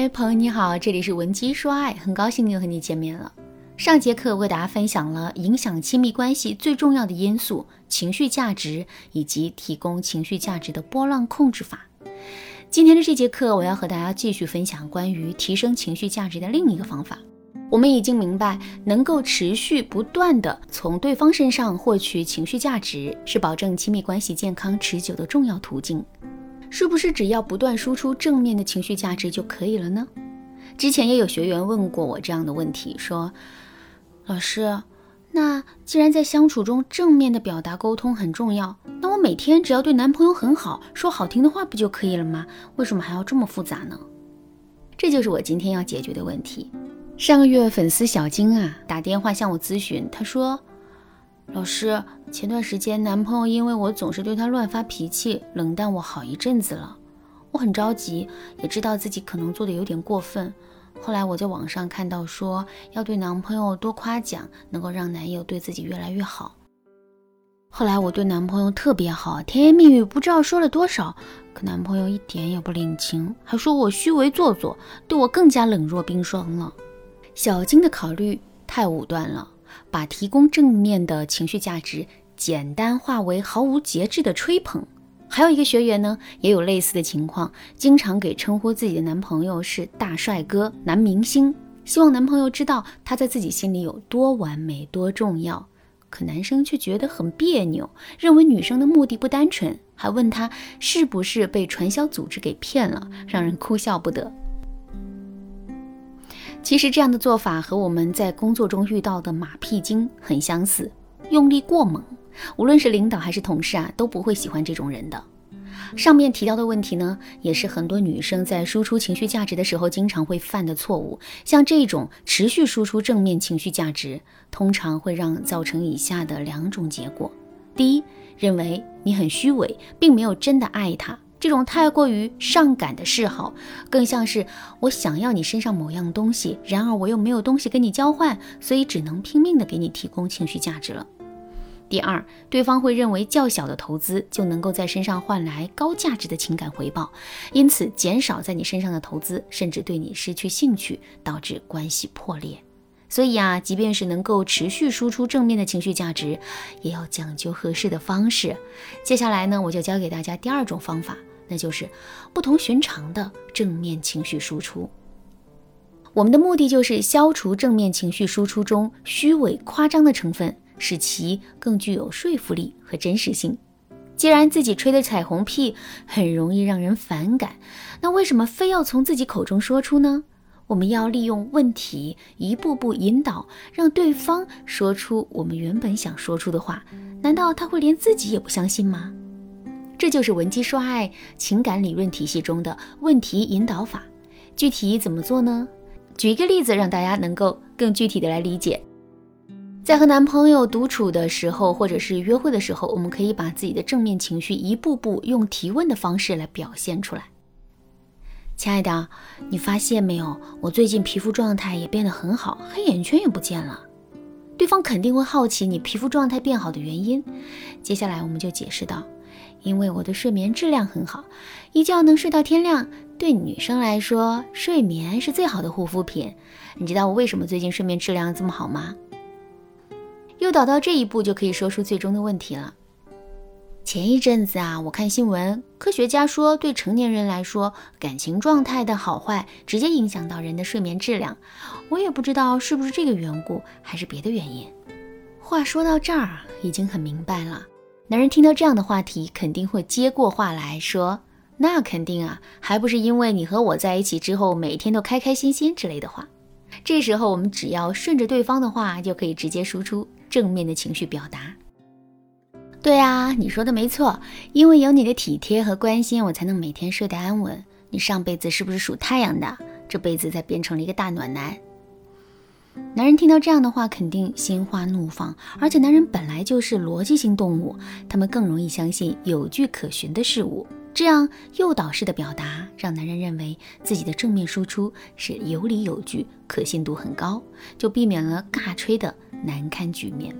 嗨，朋友你好，这里是文姬说爱，很高兴又和你见面了。上节课为大家分享了影响亲密关系最重要的因素——情绪价值，以及提供情绪价值的波浪控制法。今天的这节课，我要和大家继续分享关于提升情绪价值的另一个方法。我们已经明白，能够持续不断的从对方身上获取情绪价值，是保证亲密关系健康持久的重要途径。是不是只要不断输出正面的情绪价值就可以了呢？之前也有学员问过我这样的问题，说：“老师，那既然在相处中正面的表达沟通很重要，那我每天只要对男朋友很好，说好听的话不就可以了吗？为什么还要这么复杂呢？”这就是我今天要解决的问题。上个月粉丝小金啊打电话向我咨询，他说。老师，前段时间男朋友因为我总是对他乱发脾气，冷淡我好一阵子了，我很着急，也知道自己可能做的有点过分。后来我在网上看到说要对男朋友多夸奖，能够让男友对自己越来越好。后来我对男朋友特别好，甜言蜜语不知道说了多少，可男朋友一点也不领情，还说我虚伪做作，对我更加冷若冰霜了。小金的考虑太武断了。把提供正面的情绪价值简单化为毫无节制的吹捧。还有一个学员呢，也有类似的情况，经常给称呼自己的男朋友是大帅哥、男明星，希望男朋友知道他在自己心里有多完美、多重要。可男生却觉得很别扭，认为女生的目的不单纯，还问他是不是被传销组织给骗了，让人哭笑不得。其实这样的做法和我们在工作中遇到的马屁精很相似，用力过猛，无论是领导还是同事啊，都不会喜欢这种人的。上面提到的问题呢，也是很多女生在输出情绪价值的时候经常会犯的错误。像这种持续输出正面情绪价值，通常会让造成以下的两种结果：第一，认为你很虚伪，并没有真的爱他。这种太过于上赶的示好，更像是我想要你身上某样东西，然而我又没有东西跟你交换，所以只能拼命的给你提供情绪价值了。第二，对方会认为较小的投资就能够在身上换来高价值的情感回报，因此减少在你身上的投资，甚至对你失去兴趣，导致关系破裂。所以啊，即便是能够持续输出正面的情绪价值，也要讲究合适的方式。接下来呢，我就教给大家第二种方法。那就是不同寻常的正面情绪输出。我们的目的就是消除正面情绪输出中虚伪夸张的成分，使其更具有说服力和真实性。既然自己吹的彩虹屁很容易让人反感，那为什么非要从自己口中说出呢？我们要利用问题一步步引导，让对方说出我们原本想说出的话。难道他会连自己也不相信吗？这就是文姬说爱情感理论体系中的问题引导法。具体怎么做呢？举一个例子，让大家能够更具体的来理解。在和男朋友独处的时候，或者是约会的时候，我们可以把自己的正面情绪一步步用提问的方式来表现出来。亲爱的，你发现没有？我最近皮肤状态也变得很好，黑眼圈也不见了。对方肯定会好奇你皮肤状态变好的原因。接下来我们就解释到。因为我的睡眠质量很好，一觉能睡到天亮。对女生来说，睡眠是最好的护肤品。你知道我为什么最近睡眠质量这么好吗？诱导到这一步，就可以说出最终的问题了。前一阵子啊，我看新闻，科学家说，对成年人来说，感情状态的好坏直接影响到人的睡眠质量。我也不知道是不是这个缘故，还是别的原因。话说到这儿，已经很明白了。男人听到这样的话题，肯定会接过话来说：“那肯定啊，还不是因为你和我在一起之后，每天都开开心心之类的话。”这时候，我们只要顺着对方的话，就可以直接输出正面的情绪表达。对啊，你说的没错，因为有你的体贴和关心，我才能每天睡得安稳。你上辈子是不是属太阳的？这辈子才变成了一个大暖男。男人听到这样的话，肯定心花怒放。而且，男人本来就是逻辑性动物，他们更容易相信有据可循的事物。这样诱导式的表达，让男人认为自己的正面输出是有理有据，可信度很高，就避免了尬吹的难堪局面。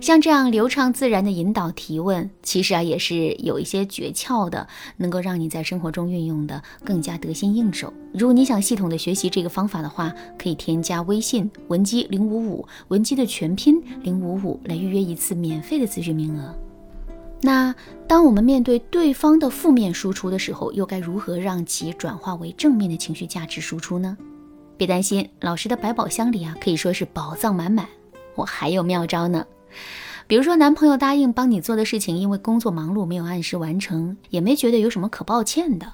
像这样流畅自然的引导提问，其实啊也是有一些诀窍的，能够让你在生活中运用的更加得心应手。如果你想系统的学习这个方法的话，可以添加微信文姬零五五，文姬的全拼零五五来预约一次免费的咨询名额。那当我们面对对方的负面输出的时候，又该如何让其转化为正面的情绪价值输出呢？别担心，老师的百宝箱里啊可以说是宝藏满满，我还有妙招呢。比如说，男朋友答应帮你做的事情，因为工作忙碌没有按时完成，也没觉得有什么可抱歉的。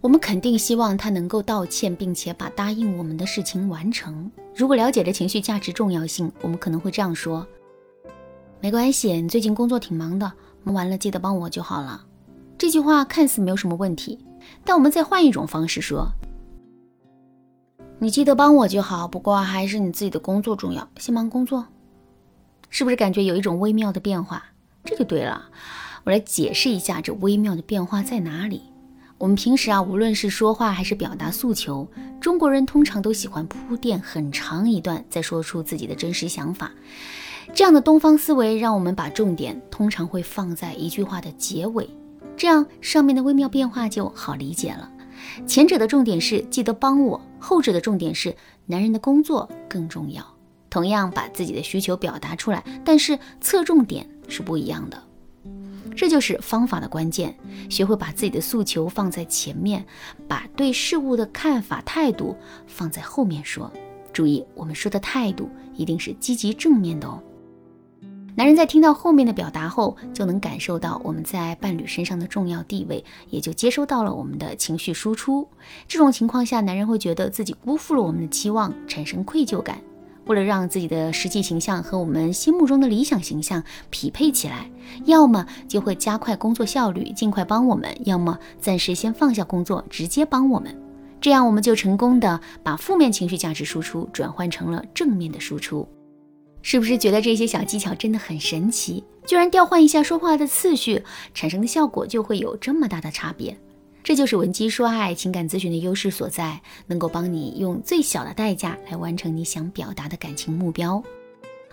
我们肯定希望他能够道歉，并且把答应我们的事情完成。如果了解了情绪价值重要性，我们可能会这样说。没关系，你最近工作挺忙的，忙完了记得帮我就好了。这句话看似没有什么问题，但我们再换一种方式说：你记得帮我就好，不过还是你自己的工作重要，先忙工作。是不是感觉有一种微妙的变化？这就对了，我来解释一下这微妙的变化在哪里。我们平时啊，无论是说话还是表达诉求，中国人通常都喜欢铺垫很长一段，再说出自己的真实想法。这样的东方思维让我们把重点通常会放在一句话的结尾，这样上面的微妙变化就好理解了。前者的重点是记得帮我，后者的重点是男人的工作更重要。同样把自己的需求表达出来，但是侧重点是不一样的。这就是方法的关键，学会把自己的诉求放在前面，把对事物的看法态度放在后面说。注意，我们说的态度一定是积极正面的哦。男人在听到后面的表达后，就能感受到我们在伴侣身上的重要地位，也就接收到了我们的情绪输出。这种情况下，男人会觉得自己辜负了我们的期望，产生愧疚感。为了让自己的实际形象和我们心目中的理想形象匹配起来，要么就会加快工作效率，尽快帮我们；要么暂时先放下工作，直接帮我们。这样，我们就成功的把负面情绪价值输出转换成了正面的输出。是不是觉得这些小技巧真的很神奇？居然调换一下说话的次序，产生的效果就会有这么大的差别。这就是文姬说爱情感咨询的优势所在，能够帮你用最小的代价来完成你想表达的感情目标。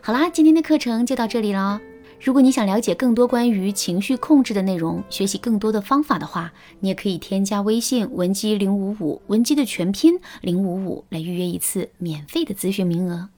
好啦，今天的课程就到这里了。如果你想了解更多关于情绪控制的内容，学习更多的方法的话，你也可以添加微信文姬零五五，文姬的全拼零五五来预约一次免费的咨询名额。